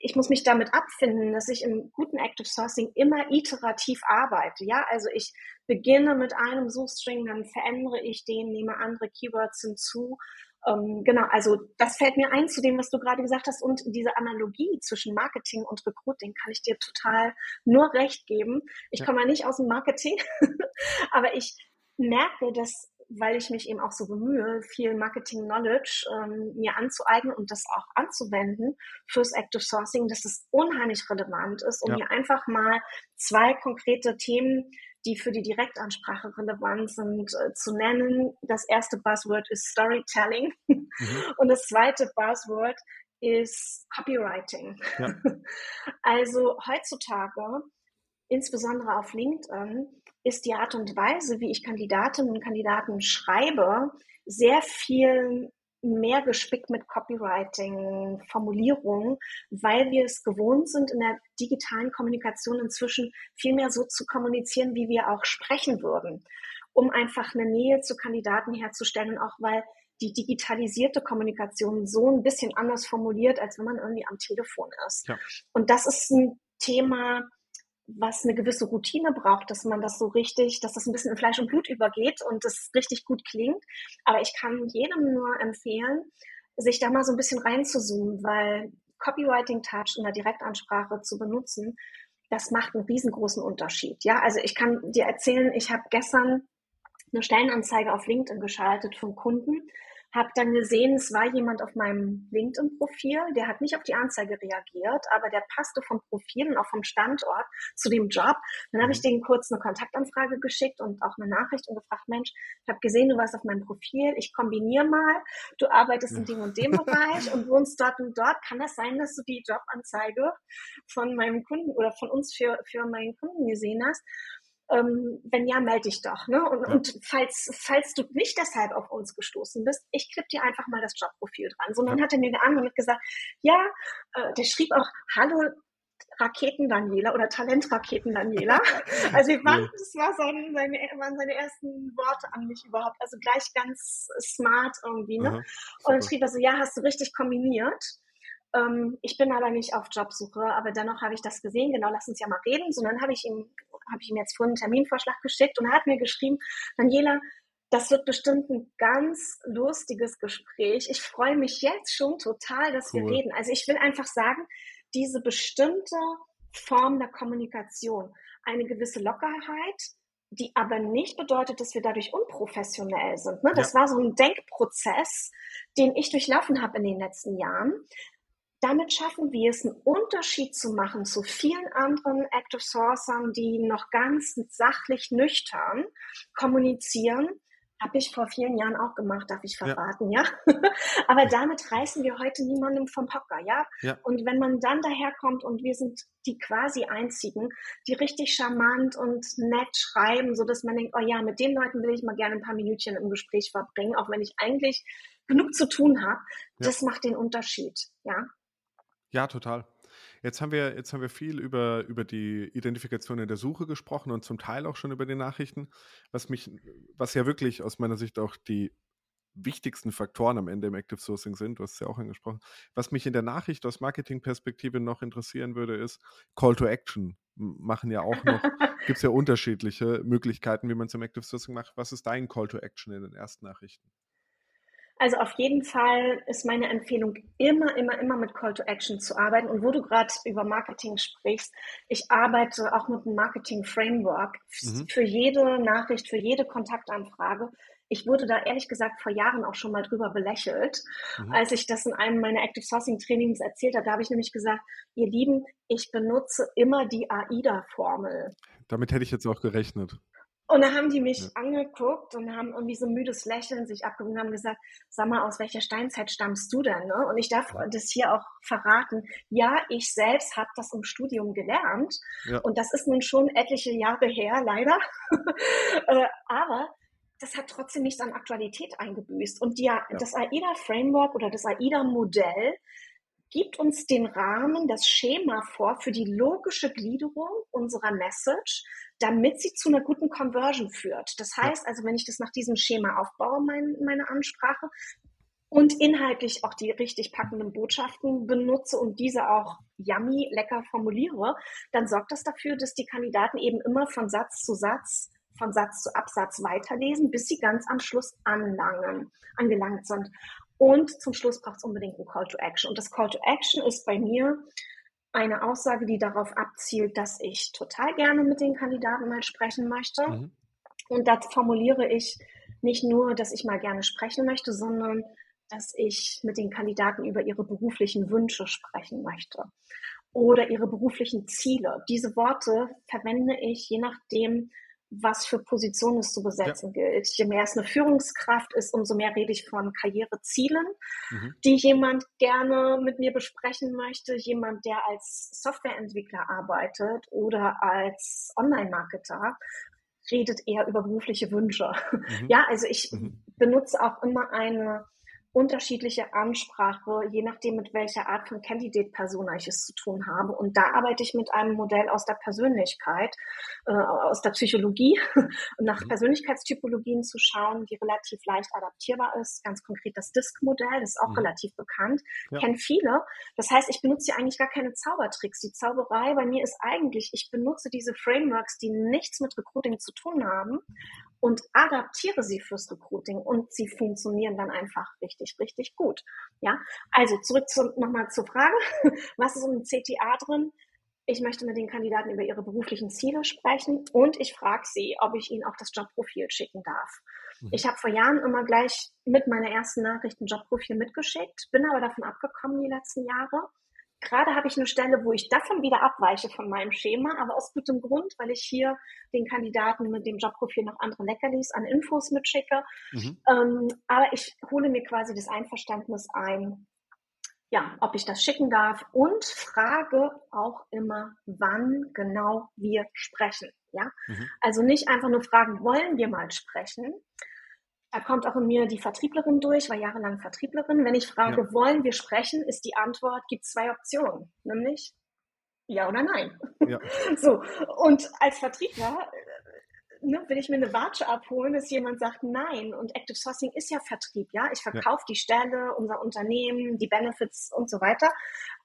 ich muss mich damit abfinden, dass ich im guten Active Sourcing immer iterativ arbeite. Ja, also ich beginne mit einem Suchstring, dann verändere ich den, nehme andere Keywords hinzu ähm, genau, also das fällt mir ein zu dem, was du gerade gesagt hast. Und diese Analogie zwischen Marketing und Recruiting kann ich dir total nur recht geben. Ich ja. komme ja nicht aus dem Marketing, aber ich merke, dass weil ich mich eben auch so bemühe, viel Marketing-Knowledge ähm, mir anzueignen und das auch anzuwenden fürs Active Sourcing, dass es unheimlich relevant ist, um ja. mir einfach mal zwei konkrete Themen die für die Direktansprache relevant sind, äh, zu nennen. Das erste Buzzword ist Storytelling mhm. und das zweite Buzzword ist Copywriting. Ja. Also heutzutage, insbesondere auf LinkedIn, ist die Art und Weise, wie ich Kandidatinnen und Kandidaten schreibe, sehr viel mehr gespickt mit Copywriting, Formulierungen, weil wir es gewohnt sind, in der digitalen Kommunikation inzwischen viel mehr so zu kommunizieren, wie wir auch sprechen würden, um einfach eine Nähe zu Kandidaten herzustellen und auch weil die digitalisierte Kommunikation so ein bisschen anders formuliert, als wenn man irgendwie am Telefon ist. Ja. Und das ist ein Thema, was eine gewisse Routine braucht, dass man das so richtig, dass das ein bisschen in Fleisch und Blut übergeht und das richtig gut klingt. Aber ich kann jedem nur empfehlen, sich da mal so ein bisschen reinzuzoomen, weil Copywriting Touch in der Direktansprache zu benutzen, das macht einen riesengroßen Unterschied. Ja, also ich kann dir erzählen, ich habe gestern eine Stellenanzeige auf LinkedIn geschaltet von Kunden, habe dann gesehen, es war jemand auf meinem LinkedIn-Profil, der hat nicht auf die Anzeige reagiert, aber der passte vom Profil und auch vom Standort zu dem Job. Dann habe ich mhm. denen kurz eine Kontaktanfrage geschickt und auch eine Nachricht und gefragt, Mensch, ich habe gesehen, du warst auf meinem Profil, ich kombiniere mal, du arbeitest in dem und dem Bereich und wohnst dort und dort. Kann das sein, dass du die Jobanzeige von meinem Kunden oder von uns für, für meinen Kunden gesehen hast? Ähm, wenn ja, melde dich doch. Ne? Und, ja. und, falls, falls du nicht deshalb auf uns gestoßen bist, ich klipp dir einfach mal das Jobprofil dran. Sondern ja. hat er mir geantwortet und gesagt, ja, äh, der schrieb auch, hallo Raketen Daniela oder Talentraketen Daniela. Also ich war, das war seine, seine, waren seine ersten Worte an mich überhaupt. Also gleich ganz smart irgendwie. Ne? Aha, und dann schrieb er so, ja, hast du richtig kombiniert. Ähm, ich bin aber nicht auf Jobsuche, aber dennoch habe ich das gesehen. Genau, lass uns ja mal reden. So, dann habe ich ihm, habe ich ihm jetzt vorhin einen Terminvorschlag geschickt und er hat mir geschrieben, Daniela, das wird bestimmt ein ganz lustiges Gespräch. Ich freue mich jetzt schon total, dass cool. wir reden. Also ich will einfach sagen, diese bestimmte Form der Kommunikation. Eine gewisse Lockerheit, die aber nicht bedeutet, dass wir dadurch unprofessionell sind. Ne? Das ja. war so ein Denkprozess, den ich durchlaufen habe in den letzten Jahren. Damit schaffen wir es, einen Unterschied zu machen zu vielen anderen Active Sourcern, die noch ganz sachlich nüchtern kommunizieren habe ich vor vielen Jahren auch gemacht, darf ich verraten, ja. ja? Aber damit reißen wir heute niemandem vom Hocker, ja? ja? Und wenn man dann daherkommt und wir sind die quasi einzigen, die richtig charmant und nett schreiben, so dass man denkt, oh ja, mit den Leuten will ich mal gerne ein paar Minütchen im Gespräch verbringen, auch wenn ich eigentlich genug zu tun habe, ja. das macht den Unterschied, ja. Ja, total. Jetzt haben wir, jetzt haben wir viel über, über die Identifikation in der Suche gesprochen und zum Teil auch schon über die Nachrichten, was mich, was ja wirklich aus meiner Sicht auch die wichtigsten Faktoren am Ende im Active Sourcing sind, du hast es ja auch angesprochen. Was mich in der Nachricht aus Marketingperspektive noch interessieren würde, ist Call to Action. Machen ja auch noch, gibt es ja unterschiedliche Möglichkeiten, wie man es im Active Sourcing macht. Was ist dein Call to Action in den ersten Nachrichten? Also auf jeden Fall ist meine Empfehlung, immer, immer, immer mit Call to Action zu arbeiten. Und wo du gerade über Marketing sprichst, ich arbeite auch mit einem Marketing-Framework mhm. für jede Nachricht, für jede Kontaktanfrage. Ich wurde da ehrlich gesagt vor Jahren auch schon mal drüber belächelt, mhm. als ich das in einem meiner Active Sourcing Trainings erzählt habe. Da habe ich nämlich gesagt, ihr Lieben, ich benutze immer die AIDA-Formel. Damit hätte ich jetzt auch gerechnet. Und da haben die mich ja. angeguckt und haben irgendwie so ein müdes Lächeln sich abgewogen und haben gesagt, sag mal, aus welcher Steinzeit stammst du denn? Ne? Und ich darf das hier auch verraten. Ja, ich selbst habe das im Studium gelernt. Ja. Und das ist nun schon etliche Jahre her, leider. Äh, aber das hat trotzdem nichts an Aktualität eingebüßt. Und die, ja. das AIDA-Framework oder das AIDA-Modell gibt uns den Rahmen, das Schema vor für die logische Gliederung unserer Message, damit sie zu einer guten Conversion führt. Das heißt also, wenn ich das nach diesem Schema aufbaue, mein, meine Ansprache, und inhaltlich auch die richtig packenden Botschaften benutze und diese auch yummy, lecker formuliere, dann sorgt das dafür, dass die Kandidaten eben immer von Satz zu Satz, von Satz zu Absatz weiterlesen, bis sie ganz am Schluss anlangen, angelangt sind. Und zum Schluss braucht es unbedingt ein Call to Action. Und das Call to Action ist bei mir eine Aussage, die darauf abzielt, dass ich total gerne mit den Kandidaten mal sprechen möchte. Mhm. Und da formuliere ich nicht nur, dass ich mal gerne sprechen möchte, sondern dass ich mit den Kandidaten über ihre beruflichen Wünsche sprechen möchte oder ihre beruflichen Ziele. Diese Worte verwende ich je nachdem, was für Positionen es zu besetzen ja. gilt. Je mehr es eine Führungskraft ist, umso mehr rede ich von Karrierezielen, mhm. die jemand gerne mit mir besprechen möchte. Jemand, der als Softwareentwickler arbeitet oder als Online-Marketer, redet eher über berufliche Wünsche. Mhm. Ja, also ich mhm. benutze auch immer eine unterschiedliche Ansprache, je nachdem, mit welcher Art von Candidate-Persona ich es zu tun habe. Und da arbeite ich mit einem Modell aus der Persönlichkeit, äh, aus der Psychologie, nach mhm. Persönlichkeitstypologien zu schauen, die relativ leicht adaptierbar ist. Ganz konkret das DISC-Modell, das ist auch mhm. relativ bekannt, ja. kennen viele. Das heißt, ich benutze hier eigentlich gar keine Zaubertricks. Die Zauberei bei mir ist eigentlich, ich benutze diese Frameworks, die nichts mit Recruiting zu tun haben und adaptiere sie fürs Recruiting und sie funktionieren dann einfach richtig, richtig gut. Ja, also zurück zu, nochmal zur Frage, was ist im CTA drin? Ich möchte mit den Kandidaten über ihre beruflichen Ziele sprechen und ich frage sie, ob ich ihnen auch das Jobprofil schicken darf. Mhm. Ich habe vor Jahren immer gleich mit meiner ersten Nachricht ein Jobprofil mitgeschickt, bin aber davon abgekommen die letzten Jahre Gerade habe ich eine Stelle, wo ich davon wieder abweiche von meinem Schema, aber aus gutem Grund, weil ich hier den Kandidaten mit dem Jobprofil noch andere Leckerlis an Infos mitschicke. Mhm. Ähm, aber ich hole mir quasi das Einverständnis ein, ja, ob ich das schicken darf und frage auch immer, wann genau wir sprechen. Ja, mhm. also nicht einfach nur fragen, wollen wir mal sprechen, da kommt auch in mir die Vertrieblerin durch, war jahrelang Vertrieblerin. Wenn ich frage, ja. wollen wir sprechen, ist die Antwort, gibt zwei Optionen, nämlich ja oder nein. Ja. So, und als Vertriebler äh, ne, will ich mir eine Watsche abholen, dass jemand sagt nein. Und Active Sourcing ist ja Vertrieb, ja. Ich verkaufe ja. die Stelle, unser Unternehmen, die Benefits und so weiter.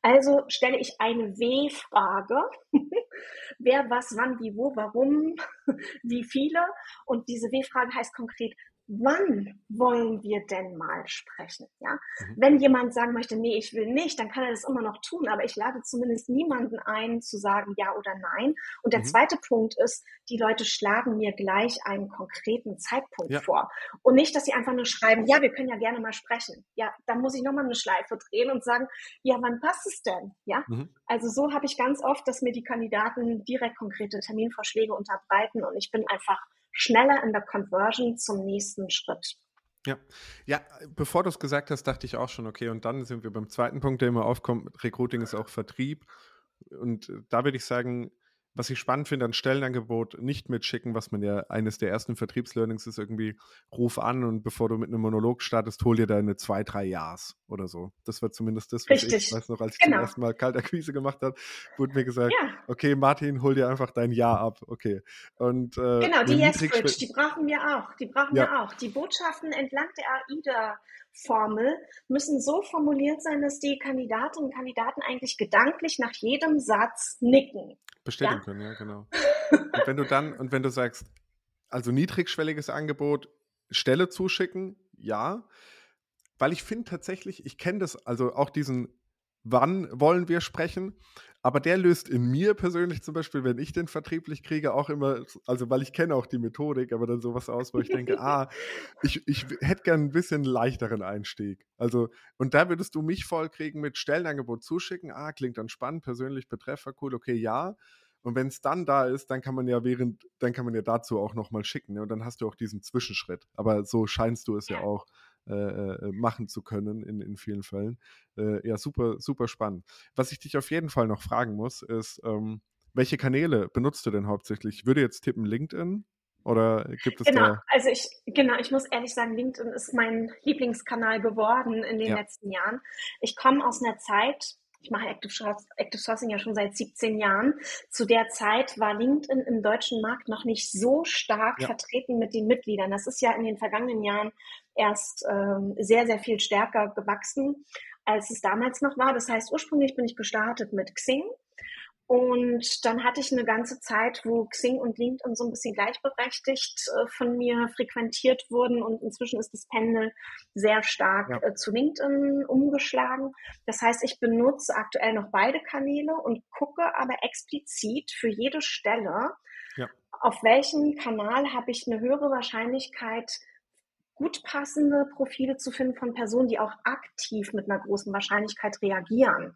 Also stelle ich eine W-Frage. Wer, was, wann, wie, wo, warum, wie viele. Und diese W-Frage heißt konkret, wann wollen wir denn mal sprechen? Ja? Mhm. Wenn jemand sagen möchte, nee, ich will nicht, dann kann er das immer noch tun, aber ich lade zumindest niemanden ein, zu sagen ja oder nein. Und der mhm. zweite Punkt ist, die Leute schlagen mir gleich einen konkreten Zeitpunkt ja. vor. Und nicht, dass sie einfach nur schreiben, ja, wir können ja gerne mal sprechen. Ja, dann muss ich nochmal eine Schleife drehen und sagen, ja, wann passt es denn? Ja, mhm. also so habe ich ganz oft, dass mir die Kandidaten direkt konkrete Terminvorschläge unterbreiten und ich bin einfach schneller in der Conversion zum nächsten Schritt. Ja, ja, bevor du es gesagt hast, dachte ich auch schon, okay, und dann sind wir beim zweiten Punkt, der immer aufkommt, Recruiting ist auch Vertrieb. Und da würde ich sagen, was ich spannend finde, ein Stellenangebot nicht mitschicken, was man ja eines der ersten Vertriebslearnings ist, irgendwie ruf an und bevor du mit einem Monolog startest, hol dir deine zwei, drei Ja's oder so. Das war zumindest das, was Richtig. ich weiß noch, als ich genau. zum ersten Mal Kaltakquise gemacht habe, wurde mir gesagt, ja. okay, Martin, hol dir einfach dein Ja ab. Okay. Und, äh, genau, die Yes-Bridge, die brauchen wir auch. Die brauchen ja. wir auch. Die Botschaften entlang der AIDA Formel müssen so formuliert sein, dass die Kandidatinnen und Kandidaten eigentlich gedanklich nach jedem Satz nicken. Bestätigen ja? können, ja, genau. und wenn du dann, und wenn du sagst, also niedrigschwelliges Angebot, Stelle zuschicken, ja. Weil ich finde tatsächlich, ich kenne das, also auch diesen, wann wollen wir sprechen? Aber der löst in mir persönlich zum Beispiel, wenn ich den vertrieblich kriege, auch immer, also weil ich kenne auch die Methodik, aber dann sowas aus, wo ich denke, ah, ich, ich hätte gern ein bisschen leichteren Einstieg. Also, und da würdest du mich vollkriegen mit Stellenangebot zuschicken, ah, klingt dann spannend, persönlich Betreffer, cool, okay, ja. Und wenn es dann da ist, dann kann man ja während, dann kann man ja dazu auch nochmal schicken. Ne? Und dann hast du auch diesen Zwischenschritt. Aber so scheinst du es ja auch äh, äh, machen zu können in, in vielen Fällen. Äh, ja, super, super spannend. Was ich dich auf jeden Fall noch fragen muss, ist, ähm, welche Kanäle benutzt du denn hauptsächlich? Ich würde jetzt tippen LinkedIn oder gibt es genau, da? also ich, genau, ich muss ehrlich sagen, LinkedIn ist mein Lieblingskanal geworden in den ja. letzten Jahren. Ich komme aus einer Zeit, ich mache Active, Sourcing ja schon seit 17 Jahren. Zu der Zeit war LinkedIn im deutschen Markt noch nicht so stark ja. vertreten mit den Mitgliedern. Das ist ja in den vergangenen Jahren erst ähm, sehr, sehr viel stärker gewachsen, als es damals noch war. Das heißt, ursprünglich bin ich gestartet mit Xing. Und dann hatte ich eine ganze Zeit, wo Xing und LinkedIn so ein bisschen gleichberechtigt äh, von mir frequentiert wurden. Und inzwischen ist das Pendel sehr stark ja. äh, zu LinkedIn umgeschlagen. Das heißt, ich benutze aktuell noch beide Kanäle und gucke aber explizit für jede Stelle, ja. auf welchem Kanal habe ich eine höhere Wahrscheinlichkeit, gut passende Profile zu finden von Personen, die auch aktiv mit einer großen Wahrscheinlichkeit reagieren.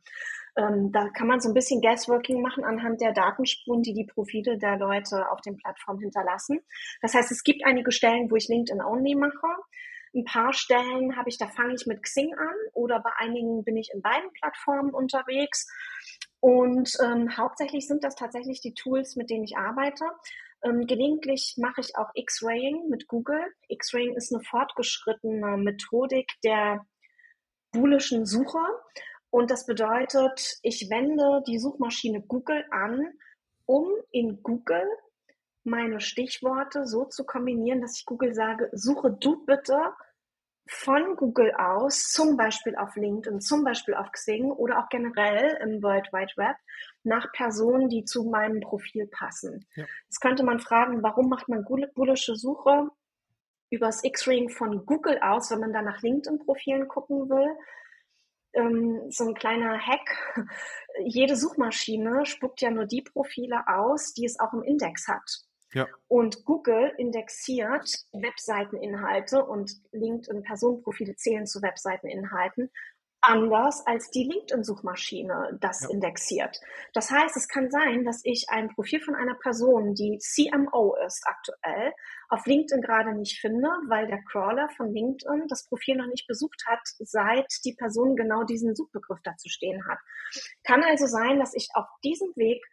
Ähm, da kann man so ein bisschen Guessworking machen anhand der Datenspuren, die die Profile der Leute auf den Plattformen hinterlassen. Das heißt, es gibt einige Stellen, wo ich LinkedIn Only mache. Ein paar Stellen habe ich, da fange ich mit Xing an oder bei einigen bin ich in beiden Plattformen unterwegs. Und ähm, hauptsächlich sind das tatsächlich die Tools, mit denen ich arbeite. Ähm, gelegentlich mache ich auch X-Raying mit Google. X-Raying ist eine fortgeschrittene Methodik der boolischen Suche. Und das bedeutet, ich wende die Suchmaschine Google an, um in Google meine Stichworte so zu kombinieren, dass ich Google sage, suche du bitte von Google aus, zum Beispiel auf LinkedIn, zum Beispiel auf Xing oder auch generell im World Wide Web nach Personen, die zu meinem Profil passen. Ja. Jetzt könnte man fragen, warum macht man bullische Suche übers X-Ring von Google aus, wenn man da nach LinkedIn-Profilen gucken will? Ähm, so ein kleiner Hack. Jede Suchmaschine spuckt ja nur die Profile aus, die es auch im Index hat. Ja. Und Google indexiert Webseiteninhalte und LinkedIn-Personenprofile zählen zu Webseiteninhalten anders als die LinkedIn-Suchmaschine das ja. indexiert. Das heißt, es kann sein, dass ich ein Profil von einer Person, die CMO ist aktuell, auf LinkedIn gerade nicht finde, weil der Crawler von LinkedIn das Profil noch nicht besucht hat, seit die Person genau diesen Suchbegriff dazu stehen hat. Kann also sein, dass ich auf diesem Weg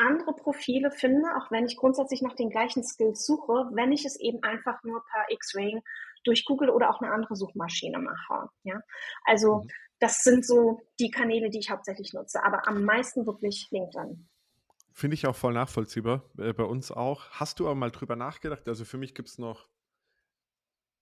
andere Profile finde, auch wenn ich grundsätzlich nach den gleichen Skills suche, wenn ich es eben einfach nur per X-Ray durch Google oder auch eine andere Suchmaschine mache. Ja, also mhm. das sind so die Kanäle, die ich hauptsächlich nutze, aber am meisten wirklich LinkedIn. Finde ich auch voll nachvollziehbar, äh, bei uns auch. Hast du aber mal drüber nachgedacht? Also für mich gibt es noch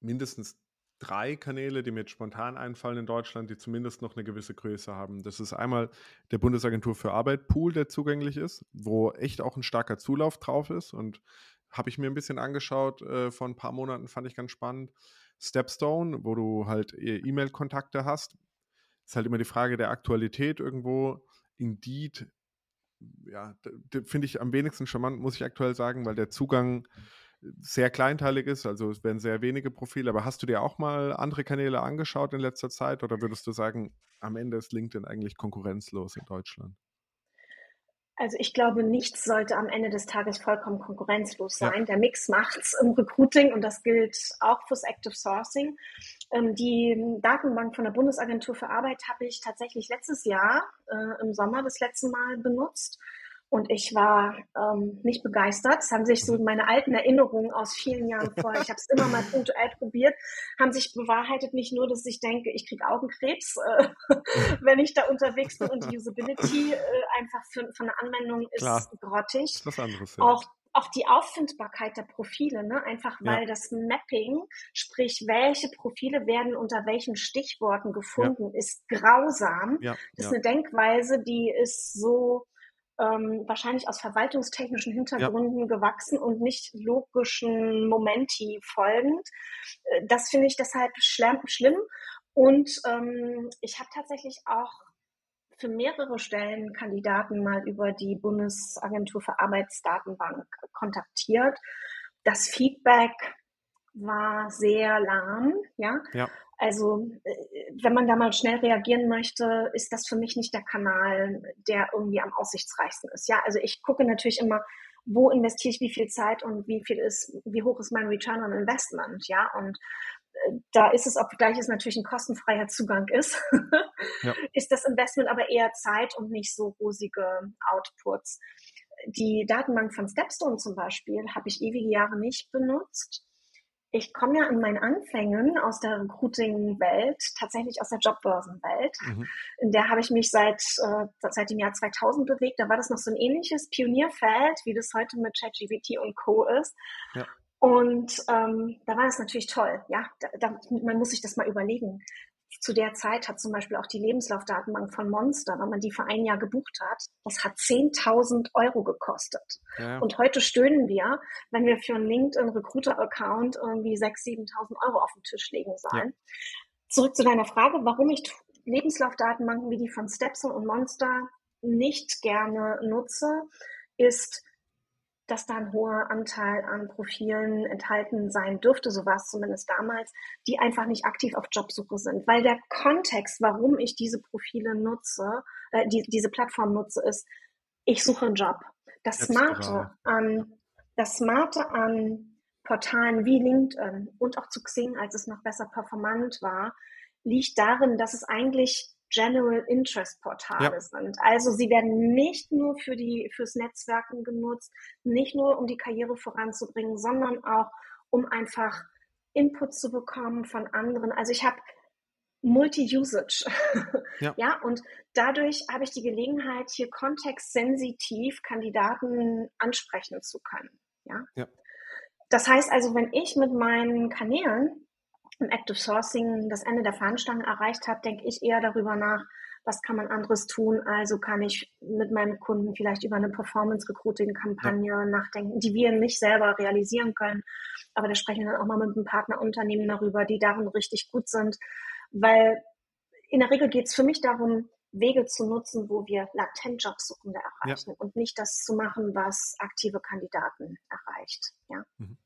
mindestens drei Kanäle, die mir jetzt spontan einfallen in Deutschland, die zumindest noch eine gewisse Größe haben. Das ist einmal der Bundesagentur für Arbeit Pool, der zugänglich ist, wo echt auch ein starker Zulauf drauf ist und habe ich mir ein bisschen angeschaut äh, vor ein paar Monaten, fand ich ganz spannend. Stepstone, wo du halt e-, E-Mail-Kontakte hast. Ist halt immer die Frage der Aktualität irgendwo. Indeed, ja, finde ich am wenigsten charmant, muss ich aktuell sagen, weil der Zugang sehr kleinteilig ist, also es werden sehr wenige Profile. Aber hast du dir auch mal andere Kanäle angeschaut in letzter Zeit oder würdest du sagen, am Ende ist LinkedIn eigentlich konkurrenzlos in Deutschland? Also ich glaube, nichts sollte am Ende des Tages vollkommen konkurrenzlos sein. Ja. Der Mix macht's im Recruiting und das gilt auch fürs Active Sourcing. Ähm, die Datenbank von der Bundesagentur für Arbeit habe ich tatsächlich letztes Jahr äh, im Sommer das letzte Mal benutzt. Und ich war ähm, nicht begeistert. Es haben sich so mhm. meine alten Erinnerungen aus vielen Jahren vorher, ich habe es immer mal punktuell probiert, haben sich bewahrheitet, nicht nur, dass ich denke, ich kriege Augenkrebs, äh, wenn ich da unterwegs bin und die Usability äh, einfach für, von der Anwendung ist Klar. grottig. Ist was anderes, ja. Auch auch die Auffindbarkeit der Profile, ne? einfach weil ja. das Mapping, sprich, welche Profile werden unter welchen Stichworten gefunden, ja. ist grausam. Ja. Das ist eine Denkweise, die ist so ähm, wahrscheinlich aus verwaltungstechnischen Hintergründen ja. gewachsen und nicht logischen Momenti folgend. Äh, das finde ich deshalb schlimm. Und ähm, ich habe tatsächlich auch für mehrere Stellen Kandidaten mal über die Bundesagentur für Arbeitsdatenbank kontaktiert. Das Feedback war sehr lahm, ja. ja. Also äh, wenn man da mal schnell reagieren möchte, ist das für mich nicht der Kanal, der irgendwie am aussichtsreichsten ist. Ja, also ich gucke natürlich immer, wo investiere ich wie viel Zeit und wie viel ist, wie hoch ist mein Return on Investment, ja. Und äh, da ist es, obgleich es natürlich ein kostenfreier Zugang ist, ja. ist das Investment aber eher Zeit und nicht so rosige Outputs. Die Datenbank von Stepstone zum Beispiel habe ich ewige Jahre nicht benutzt ich komme ja in meinen Anfängen aus der Recruiting-Welt, tatsächlich aus der Jobbörsenwelt. Mhm. In der habe ich mich seit, äh, seit dem Jahr 2000 bewegt. Da war das noch so ein ähnliches Pionierfeld, wie das heute mit ChatGPT und Co. ist. Ja. Und ähm, da war das natürlich toll. Ja, da, da, man muss sich das mal überlegen zu der Zeit hat zum Beispiel auch die Lebenslaufdatenbank von Monster, wenn man die für ein Jahr gebucht hat, das hat 10.000 Euro gekostet. Ja. Und heute stöhnen wir, wenn wir für einen LinkedIn-Recruiter-Account irgendwie 6.000, 7.000 Euro auf den Tisch legen sollen. Ja. Zurück zu deiner Frage, warum ich Lebenslaufdatenbanken wie die von Stepson und Monster nicht gerne nutze, ist, dass da ein hoher Anteil an Profilen enthalten sein dürfte, so war es zumindest damals, die einfach nicht aktiv auf Jobsuche sind. Weil der Kontext, warum ich diese Profile nutze, äh, die, diese Plattform nutze, ist, ich suche einen Job. Das Smarte an, das Smarte an Portalen wie LinkedIn und auch zu Xing, als es noch besser performant war, liegt darin, dass es eigentlich General Interest Portale ja. sind. Also sie werden nicht nur für die, fürs Netzwerken genutzt, nicht nur um die Karriere voranzubringen, sondern auch um einfach Input zu bekommen von anderen. Also ich habe Multi-Usage. Ja. ja, und dadurch habe ich die Gelegenheit, hier kontextsensitiv Kandidaten ansprechen zu können. Ja. ja. Das heißt also, wenn ich mit meinen Kanälen im Active Sourcing das Ende der Fahnenstange erreicht habe, denke ich eher darüber nach, was kann man anderes tun? Also kann ich mit meinem Kunden vielleicht über eine Performance-Recruiting-Kampagne ja. nachdenken, die wir nicht selber realisieren können. Aber da sprechen wir dann auch mal mit einem Partnerunternehmen darüber, die darin richtig gut sind. Weil in der Regel geht es für mich darum, Wege zu nutzen, wo wir latent Jobsuchende erreichen ja. und nicht das zu machen, was aktive Kandidaten erreicht. Ja. Mhm.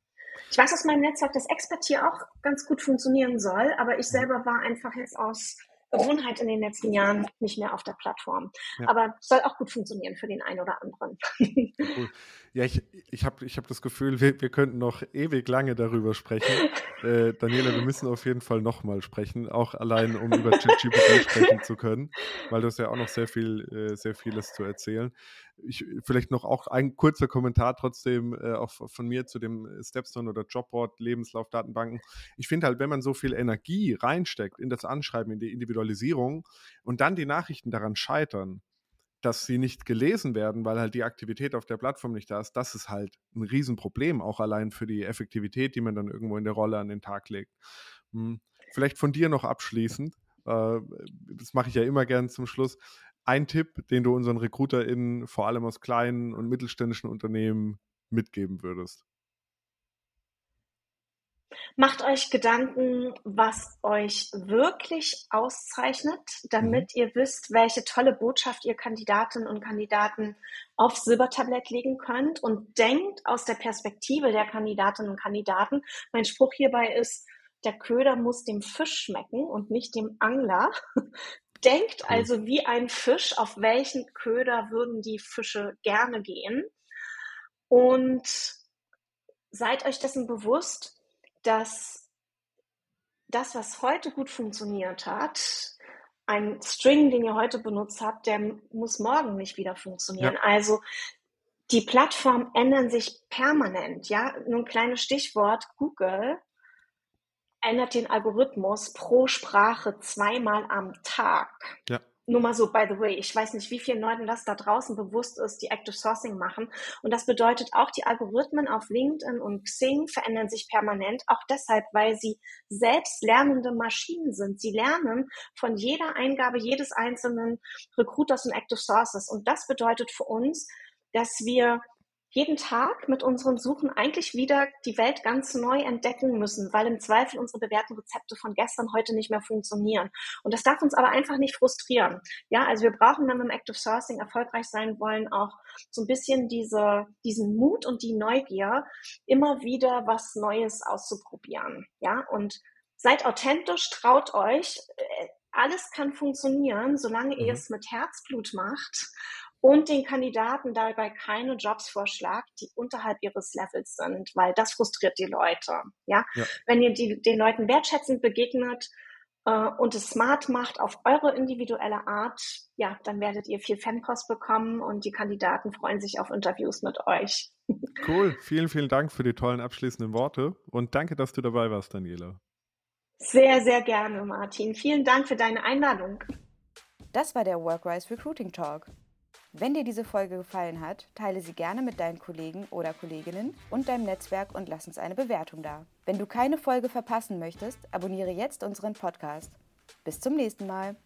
Ich weiß aus meinem Netzwerk, dass Expert hier auch ganz gut funktionieren soll, aber ich selber war einfach jetzt aus Gewohnheit in den letzten Jahren nicht mehr auf der Plattform. Ja. Aber soll auch gut funktionieren für den einen oder anderen. Cool. Ja, ich, ich habe ich hab das Gefühl, wir, wir könnten noch ewig lange darüber sprechen. Äh, Daniela, wir müssen auf jeden Fall nochmal sprechen, auch allein, um über ChatGPT sprechen zu können, weil du hast ja auch noch sehr viel, äh, sehr vieles zu erzählen ich, vielleicht noch auch ein kurzer Kommentar trotzdem äh, auch von mir zu dem Stepstone oder Jobboard, Lebenslaufdatenbanken. Ich finde halt, wenn man so viel Energie reinsteckt in das Anschreiben, in die Individualisierung und dann die Nachrichten daran scheitern, dass sie nicht gelesen werden, weil halt die Aktivität auf der Plattform nicht da ist, das ist halt ein Riesenproblem, auch allein für die Effektivität, die man dann irgendwo in der Rolle an den Tag legt. Hm. Vielleicht von dir noch abschließend, äh, das mache ich ja immer gern zum Schluss ein Tipp, den du unseren RecruiterInnen vor allem aus kleinen und mittelständischen Unternehmen mitgeben würdest? Macht euch Gedanken, was euch wirklich auszeichnet, damit mhm. ihr wisst, welche tolle Botschaft ihr Kandidatinnen und Kandidaten auf Silbertablett legen könnt und denkt aus der Perspektive der Kandidatinnen und Kandidaten. Mein Spruch hierbei ist, der Köder muss dem Fisch schmecken und nicht dem Angler. Denkt also wie ein Fisch, auf welchen Köder würden die Fische gerne gehen. Und seid euch dessen bewusst, dass das, was heute gut funktioniert hat, ein String, den ihr heute benutzt habt, der muss morgen nicht wieder funktionieren. Ja. Also die Plattformen ändern sich permanent. Ja, nur ein kleines Stichwort: Google ändert den Algorithmus pro Sprache zweimal am Tag. Ja. Nur mal so, by the way, ich weiß nicht, wie vielen Leuten das da draußen bewusst ist, die Active Sourcing machen. Und das bedeutet auch, die Algorithmen auf LinkedIn und Xing verändern sich permanent, auch deshalb, weil sie selbst lernende Maschinen sind. Sie lernen von jeder Eingabe jedes einzelnen Recruiters und Active Sources. Und das bedeutet für uns, dass wir jeden Tag mit unseren Suchen eigentlich wieder die Welt ganz neu entdecken müssen, weil im Zweifel unsere bewährten Rezepte von gestern heute nicht mehr funktionieren. Und das darf uns aber einfach nicht frustrieren. Ja, also wir brauchen, wenn wir im Active Sourcing erfolgreich sein wollen, auch so ein bisschen diese, diesen Mut und die Neugier, immer wieder was Neues auszuprobieren. Ja, und seid authentisch, traut euch. Äh, alles kann funktionieren, solange mhm. ihr es mit Herzblut macht und den Kandidaten dabei keine Jobs vorschlagt, die unterhalb ihres Levels sind, weil das frustriert die Leute. Ja, ja. wenn ihr die, den Leuten wertschätzend begegnet äh, und es smart macht auf eure individuelle Art, ja, dann werdet ihr viel Fanpost bekommen und die Kandidaten freuen sich auf Interviews mit euch. Cool, vielen, vielen Dank für die tollen abschließenden Worte und danke, dass du dabei warst, Daniela. Sehr, sehr gerne, Martin. Vielen Dank für deine Einladung. Das war der Workwise Recruiting Talk. Wenn dir diese Folge gefallen hat, teile sie gerne mit deinen Kollegen oder Kolleginnen und deinem Netzwerk und lass uns eine Bewertung da. Wenn du keine Folge verpassen möchtest, abonniere jetzt unseren Podcast. Bis zum nächsten Mal.